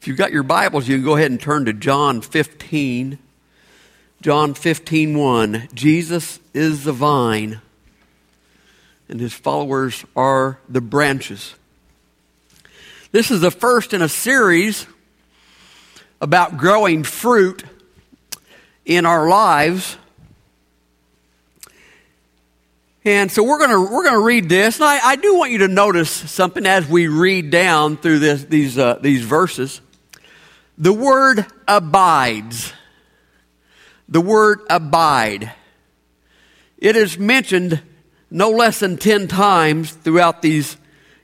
If you've got your Bibles, you can go ahead and turn to John 15. John 15, 1. Jesus is the vine, and his followers are the branches. This is the first in a series about growing fruit in our lives. And so we're going to we're to read this, and I, I, do want you to notice something as we read down through this, these uh, these verses. The word abides. The word abide. It is mentioned no less than 10 times throughout these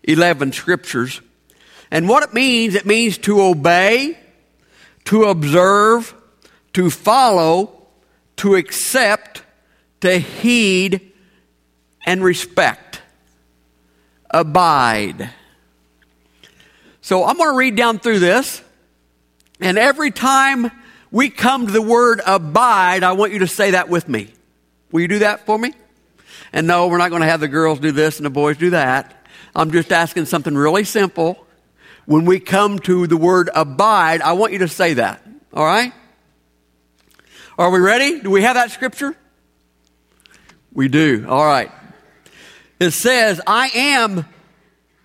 11 scriptures. And what it means, it means to obey, to observe, to follow, to accept, to heed, and respect. Abide. So I'm going to read down through this. And every time we come to the word abide, I want you to say that with me. Will you do that for me? And no, we're not going to have the girls do this and the boys do that. I'm just asking something really simple. When we come to the word abide, I want you to say that. All right? Are we ready? Do we have that scripture? We do. All right. It says, I am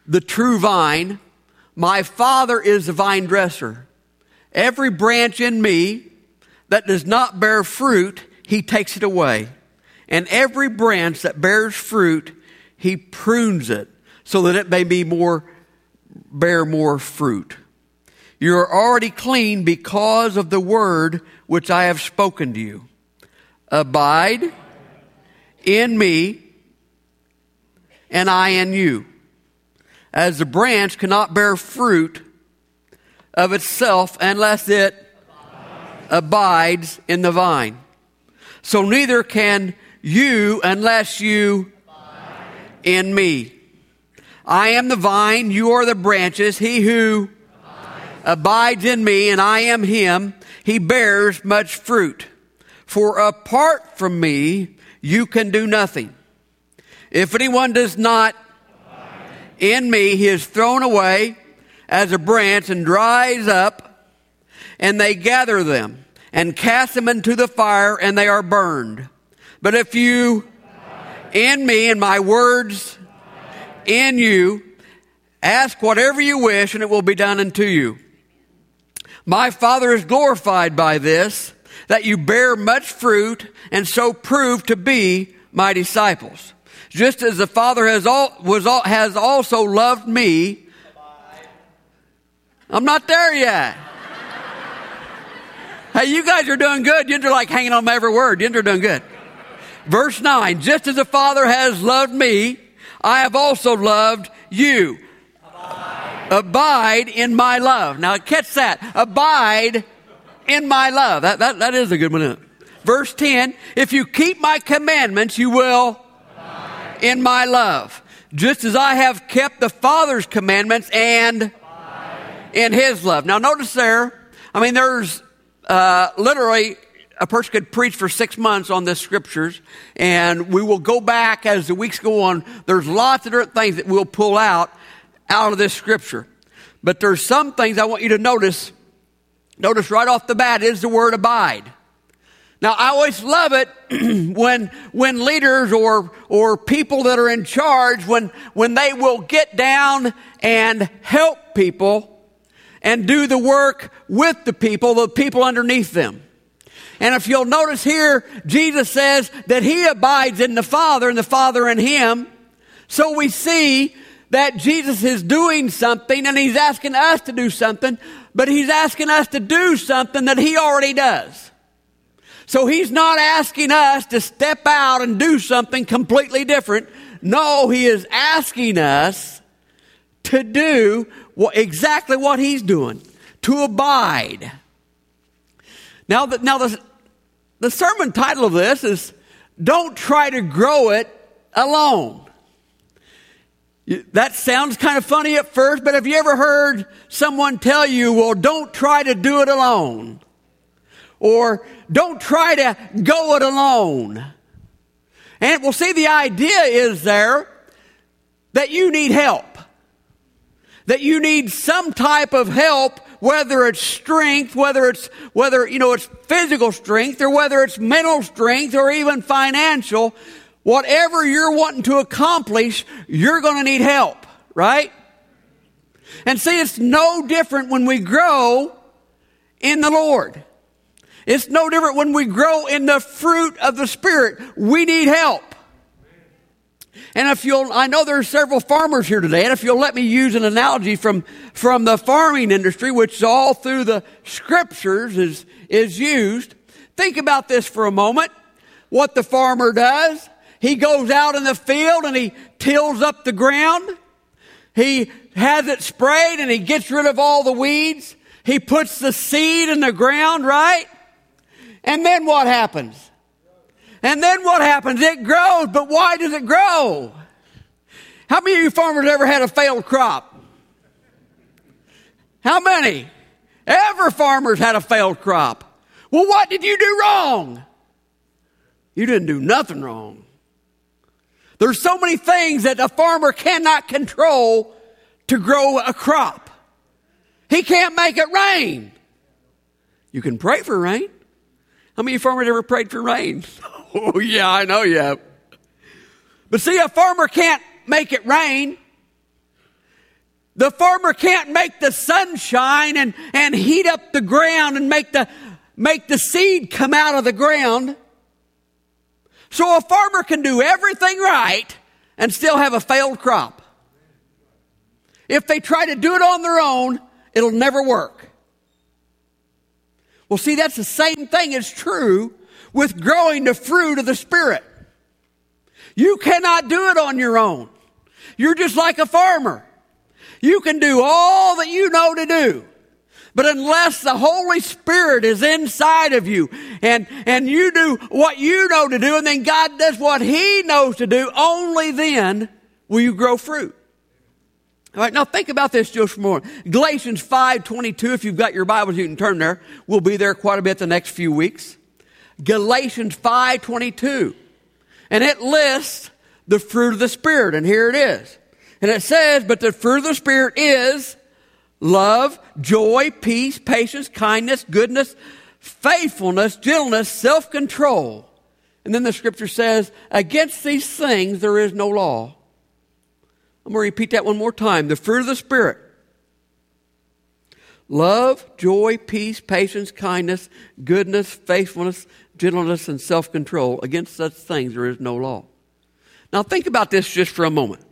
the true vine. My father is the vine dresser. Every branch in me that does not bear fruit, he takes it away. And every branch that bears fruit, he prunes it so that it may be more, bear more fruit. You are already clean because of the word which I have spoken to you. Abide in me, and I in you. As the branch cannot bear fruit of itself unless it abides in the vine. So neither can you unless you in me. I am the vine, you are the branches. He who abides in me and I am him, he bears much fruit. For apart from me, you can do nothing. If anyone does not in me, he is thrown away as a branch and dries up, and they gather them and cast them into the fire, and they are burned. But if you in me and my words in you, ask whatever you wish, and it will be done unto you. My Father is glorified by this, that you bear much fruit, and so prove to be my disciples. Just as the Father has, all, was all, has also loved me, I'm not there yet. hey, you guys are doing good. You're like hanging on my every word. You're doing good. Verse 9 Just as the Father has loved me, I have also loved you. Abide, Abide in my love. Now, catch that. Abide in my love. That, that, that is a good one. Verse 10 If you keep my commandments, you will Abide. in my love. Just as I have kept the Father's commandments and in his love. Now, notice there, I mean, there's uh, literally a person could preach for six months on this scriptures, and we will go back as the weeks go on. There's lots of different things that we'll pull out out of this scripture. But there's some things I want you to notice. Notice right off the bat is the word abide. Now, I always love it when, when leaders or, or people that are in charge, when, when they will get down and help people and do the work with the people, the people underneath them. And if you'll notice here, Jesus says that he abides in the Father and the Father in him. So we see that Jesus is doing something and he's asking us to do something, but he's asking us to do something that he already does. So he's not asking us to step out and do something completely different. No, he is asking us to do what, exactly what he's doing to abide. Now, the, now the, the sermon title of this is Don't Try to Grow It Alone. That sounds kind of funny at first, but have you ever heard someone tell you, well, don't try to do it alone? Or don't try to go it alone? And we'll see the idea is there that you need help that you need some type of help whether it's strength, whether it's, whether, you know, it's physical strength or whether it's mental strength or even financial, whatever you're wanting to accomplish, you're going to need help, right? And see, it's no different when we grow in the Lord. It's no different when we grow in the fruit of the Spirit. We need help. And if you'll, I know there are several farmers here today, and if you'll let me use an analogy from, from the farming industry, which all through the scriptures is, is used, think about this for a moment. What the farmer does, he goes out in the field and he tills up the ground. He has it sprayed and he gets rid of all the weeds. He puts the seed in the ground, right? And then what happens? And then what happens? It grows, but why does it grow? How many of you farmers ever had a failed crop? How many? Ever farmers had a failed crop. Well, what did you do wrong? You didn't do nothing wrong. There's so many things that a farmer cannot control to grow a crop. He can't make it rain. You can pray for rain. How many farmers ever prayed for rain? oh, yeah, I know you have. But see, a farmer can't make it rain. The farmer can't make the sun shine and, and heat up the ground and make the, make the seed come out of the ground. So a farmer can do everything right and still have a failed crop. If they try to do it on their own, it'll never work. Well, see, that's the same thing is true with growing the fruit of the Spirit. You cannot do it on your own. You're just like a farmer. You can do all that you know to do. But unless the Holy Spirit is inside of you and, and you do what you know to do and then God does what He knows to do, only then will you grow fruit. All right, now think about this just for a moment. Galatians 5.22, if you've got your Bibles, you can turn there. We'll be there quite a bit the next few weeks. Galatians 5.22. And it lists the fruit of the Spirit, and here it is. And it says, but the fruit of the Spirit is love, joy, peace, patience, kindness, goodness, faithfulness, gentleness, self-control. And then the scripture says, against these things there is no law. I'm going to repeat that one more time. The fruit of the Spirit love, joy, peace, patience, kindness, goodness, faithfulness, gentleness, and self control. Against such things there is no law. Now, think about this just for a moment.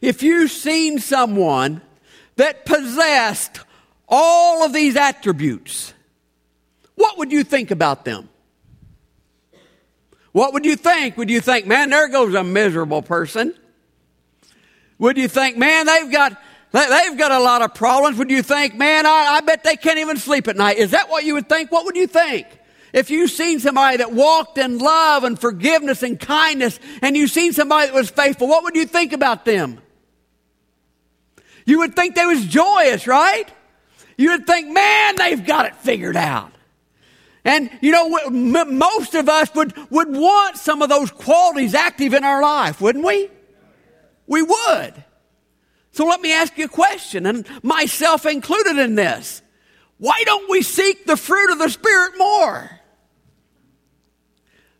If you've seen someone that possessed all of these attributes, what would you think about them? What would you think? Would you think, man, there goes a miserable person? Would you think, man, they've got, they've got a lot of problems? Would you think, man, I, I bet they can't even sleep at night? Is that what you would think? What would you think? If you've seen somebody that walked in love and forgiveness and kindness, and you've seen somebody that was faithful, what would you think about them? You would think they was joyous, right? You would think, man, they've got it figured out. And you know, most of us would, would want some of those qualities active in our life, wouldn't we? We would. So let me ask you a question, and myself included in this. Why don't we seek the fruit of the Spirit more?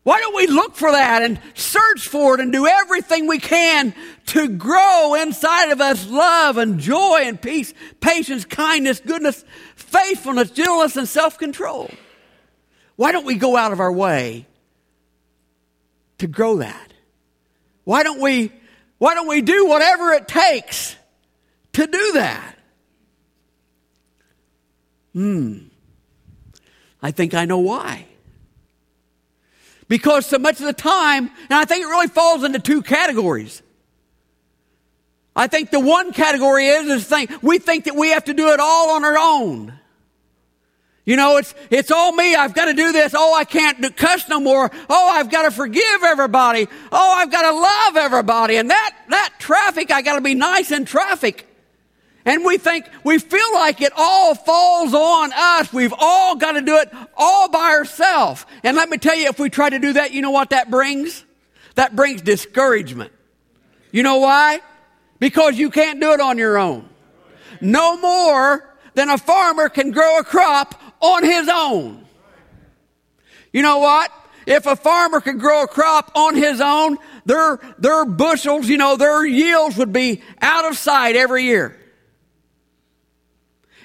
Why don't we look for that and search for it and do everything we can to grow inside of us love and joy and peace, patience, kindness, goodness, faithfulness, gentleness, and self control? Why don't we go out of our way to grow that? Why don't we why don't we do whatever it takes to do that? Hmm. I think I know why. Because so much of the time, and I think it really falls into two categories. I think the one category is, is thing, we think that we have to do it all on our own. You know, it's, it's all me. I've got to do this. Oh, I can't cuss no more. Oh, I've got to forgive everybody. Oh, I've got to love everybody. And that, that traffic, I got to be nice in traffic. And we think, we feel like it all falls on us. We've all got to do it all by ourselves. And let me tell you, if we try to do that, you know what that brings? That brings discouragement. You know why? Because you can't do it on your own. No more than a farmer can grow a crop on his own. You know what? If a farmer could grow a crop on his own, their, their bushels, you know, their yields would be out of sight every year.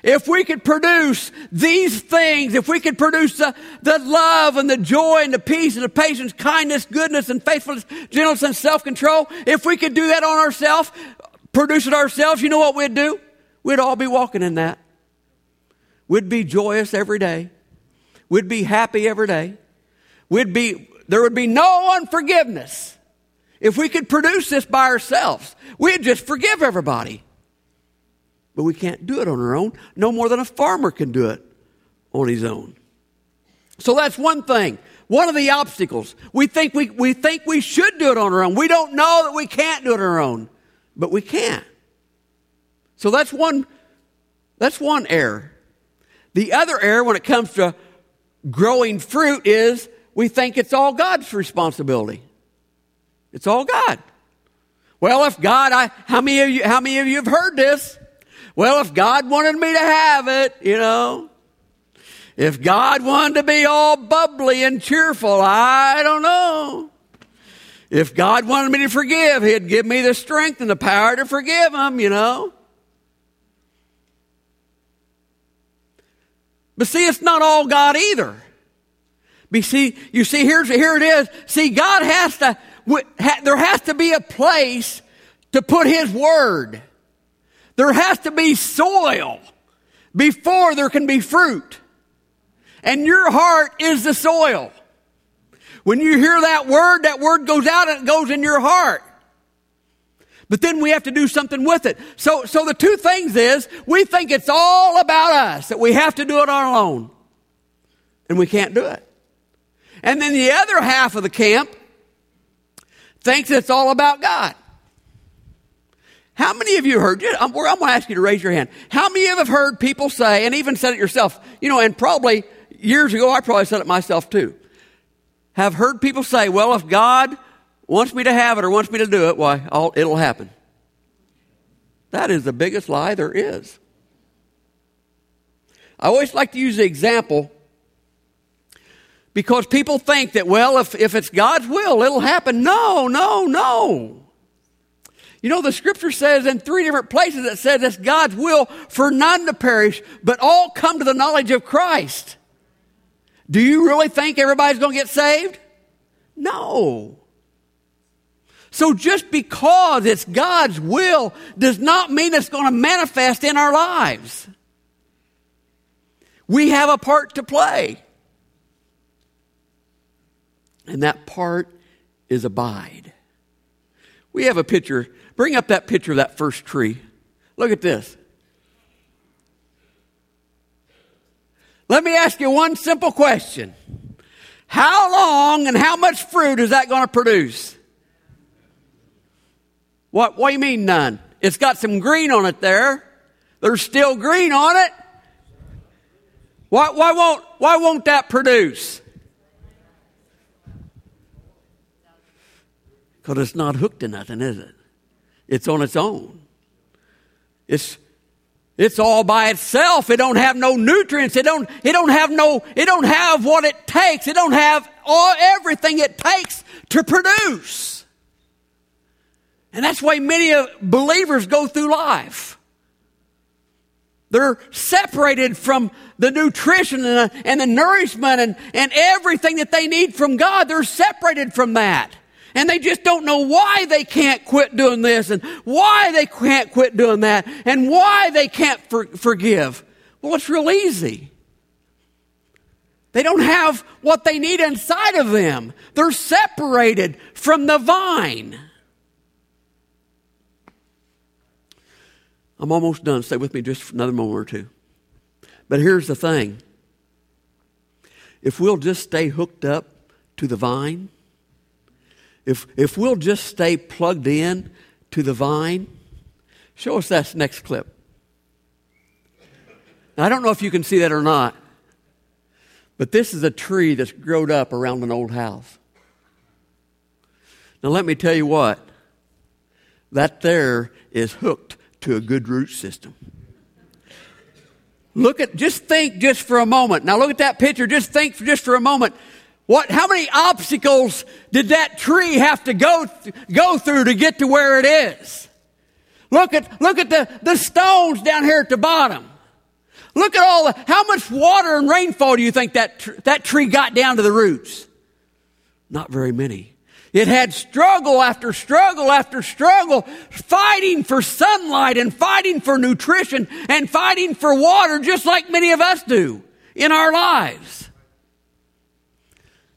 If we could produce these things, if we could produce the, the love and the joy and the peace and the patience, kindness, goodness and faithfulness, gentleness and self-control, if we could do that on ourselves, produce it ourselves, you know what we'd do? We'd all be walking in that. We'd be joyous every day. We'd be happy every day. We'd be, there would be no unforgiveness. If we could produce this by ourselves, we'd just forgive everybody. But we can't do it on our own, no more than a farmer can do it on his own. So that's one thing. One of the obstacles. We think we, we think we should do it on our own. We don't know that we can't do it on our own, but we can't. So that's one, that's one error. The other error when it comes to growing fruit is we think it's all God's responsibility. It's all God. Well, if God, I, how many of you, how many of you have heard this? Well, if God wanted me to have it, you know, if God wanted to be all bubbly and cheerful, I don't know. If God wanted me to forgive, He'd give me the strength and the power to forgive Him, you know. But see, it's not all God either. But see, you see, here's, here it is. See, God has to, there has to be a place to put His Word. There has to be soil before there can be fruit. And your heart is the soil. When you hear that word, that word goes out and it goes in your heart. But then we have to do something with it. So, so the two things is, we think it's all about us, that we have to do it on our own. And we can't do it. And then the other half of the camp thinks it's all about God. How many of you heard, I'm, I'm going to ask you to raise your hand. How many of you have heard people say, and even said it yourself, you know, and probably years ago, I probably said it myself too, have heard people say, well, if God wants me to have it or wants me to do it, why, I'll, it'll happen. That is the biggest lie there is. I always like to use the example because people think that, well, if, if it's God's will, it'll happen. No, no, no. You know, the scripture says in three different places it says it's God's will for none to perish, but all come to the knowledge of Christ. Do you really think everybody's going to get saved? No. So just because it's God's will does not mean it's going to manifest in our lives. We have a part to play. And that part is abide. We have a picture Bring up that picture of that first tree. Look at this. Let me ask you one simple question. How long and how much fruit is that going to produce? What, what do you mean none? It's got some green on it there. There's still green on it. Why, why, won't, why won't that produce? Because it's not hooked to nothing, is it? It's on its own. It's it's all by itself. It don't have no nutrients. It don't it don't have no it don't have what it takes. It don't have all everything it takes to produce. And that's why many believers go through life. They're separated from the nutrition and the, and the nourishment and, and everything that they need from God. They're separated from that. And they just don't know why they can't quit doing this and why they can't quit doing that and why they can't for- forgive. Well, it's real easy. They don't have what they need inside of them. They're separated from the vine. I'm almost done. Stay with me just another moment or two. But here's the thing if we'll just stay hooked up to the vine, if, if we'll just stay plugged in to the vine, show us that next clip. Now, I don't know if you can see that or not, but this is a tree that's grown up around an old house. Now, let me tell you what that there is hooked to a good root system. Look at, just think just for a moment. Now look at that picture. Just think just for a moment. What, how many obstacles did that tree have to go, go through to get to where it is? Look at, look at the, the stones down here at the bottom. Look at all the, how much water and rainfall do you think that, tr- that tree got down to the roots? Not very many. It had struggle after struggle after struggle, fighting for sunlight and fighting for nutrition and fighting for water, just like many of us do in our lives.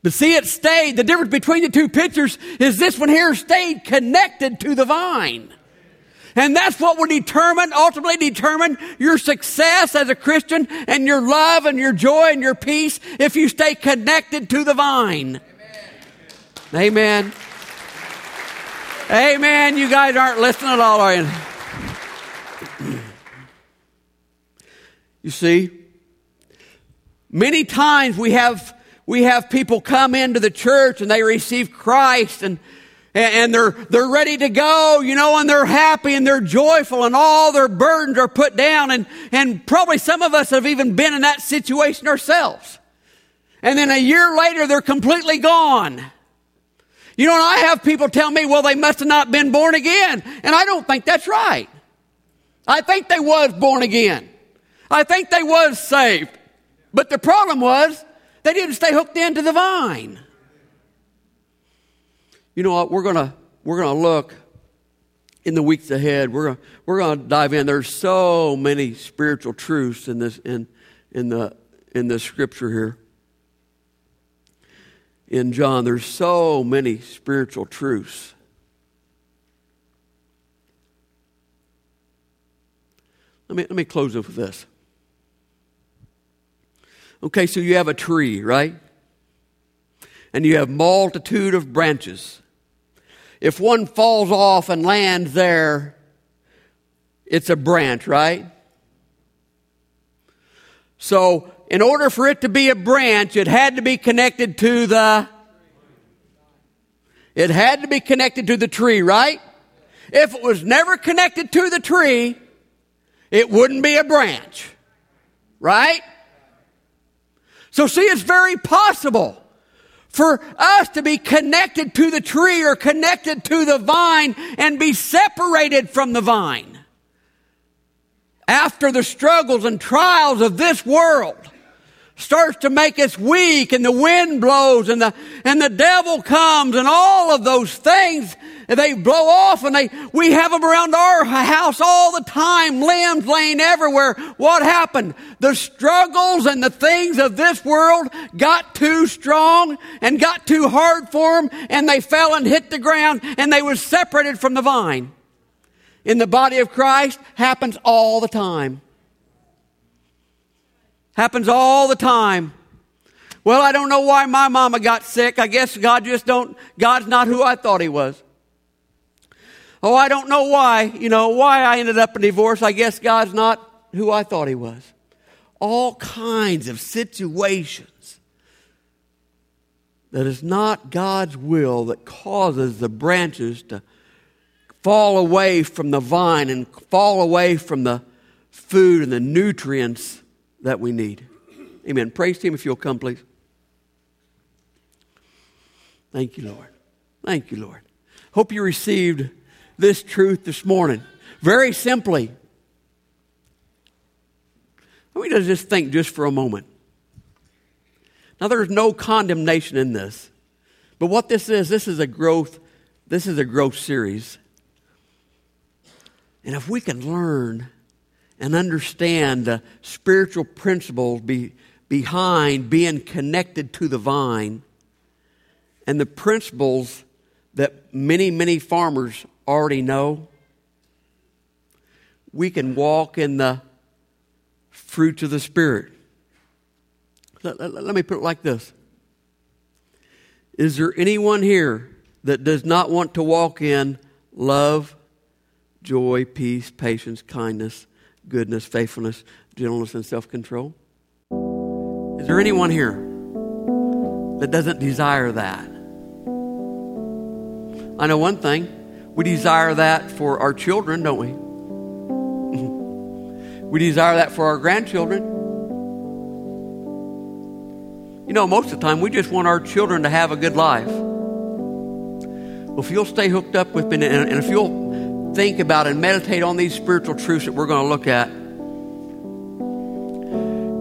But see, it stayed. The difference between the two pictures is this one here stayed connected to the vine. And that's what will determine, ultimately determine your success as a Christian and your love and your joy and your peace if you stay connected to the vine. Amen. Amen. You guys aren't listening at all, are you? You see, many times we have we have people come into the church and they receive Christ and and they're they're ready to go, you know, and they're happy and they're joyful and all their burdens are put down and and probably some of us have even been in that situation ourselves. And then a year later they're completely gone. You know, and I have people tell me, well, they must have not been born again. And I don't think that's right. I think they was born again. I think they was saved. But the problem was they didn't stay hooked into the vine. You know what? We're gonna we're gonna look in the weeks ahead. We're gonna we're gonna dive in. There's so many spiritual truths in this in in the in the scripture here in John. There's so many spiritual truths. Let me, let me close with this. Okay, so you have a tree, right? And you have multitude of branches. If one falls off and lands there, it's a branch, right? So in order for it to be a branch, it had to be connected to the it had to be connected to the tree, right? If it was never connected to the tree, it wouldn't be a branch. Right? So see, it's very possible for us to be connected to the tree or connected to the vine and be separated from the vine. After the struggles and trials of this world, starts to make us weak and the wind blows and the, and the devil comes and all of those things, they blow off and they, we have them around our house all the time, limbs laying everywhere. What happened? The struggles and the things of this world got too strong and got too hard for them and they fell and hit the ground and they were separated from the vine. In the body of Christ happens all the time. Happens all the time. Well, I don't know why my mama got sick. I guess God just don't, God's not who I thought he was. Oh, I don't know why, you know, why I ended up in divorce. I guess God's not who I thought he was. All kinds of situations that is not God's will that causes the branches to fall away from the vine and fall away from the food and the nutrients that we need. Amen. Praise Him if you'll come, please. Thank you, Lord. Thank you, Lord. Hope you received this truth this morning. Very simply, let me just think just for a moment. Now, there's no condemnation in this, but what this is, this is a growth. This is a growth series, and if we can learn and understand the spiritual principles be, behind being connected to the vine and the principles that many, many farmers already know, we can walk in the fruits of the Spirit. Let, let, let me put it like this Is there anyone here that does not want to walk in love, joy, peace, patience, kindness? Goodness, faithfulness, gentleness, and self control? Is there anyone here that doesn't desire that? I know one thing. We desire that for our children, don't we? We desire that for our grandchildren. You know, most of the time we just want our children to have a good life. Well, if you'll stay hooked up with me and, if you'll think about and meditate on these spiritual truths that we're going to look at,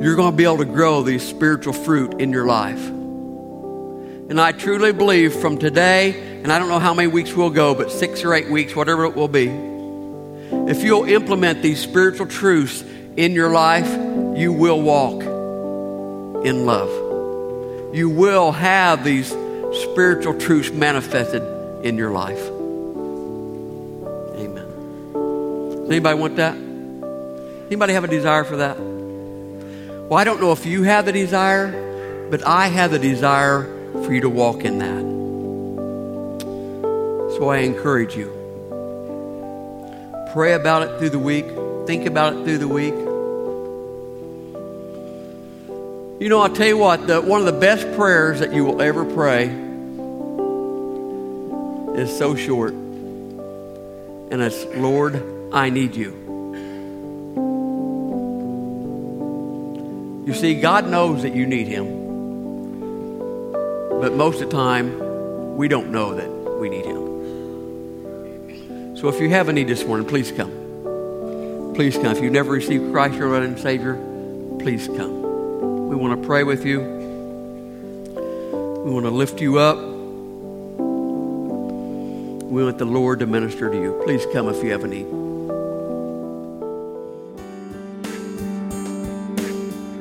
you're going to be able to grow these spiritual fruit in your life. And I truly believe from today, and I don't know how many weeks we'll go, but six or eight weeks, whatever it will be, if you'll implement these spiritual truths in your life, you will walk in love. You will have these spiritual truths manifested in your life. Anybody want that? Anybody have a desire for that? Well, I don't know if you have the desire, but I have the desire for you to walk in that. So I encourage you. Pray about it through the week. Think about it through the week. You know, I'll tell you what, the, one of the best prayers that you will ever pray is so short. And it's, Lord, I need you. You see, God knows that you need Him. But most of the time, we don't know that we need Him. So if you have a need this morning, please come. Please come. If you've never received Christ your Lord and Savior, please come. We want to pray with you. We want to lift you up. We want the Lord to minister to you. Please come if you have a need.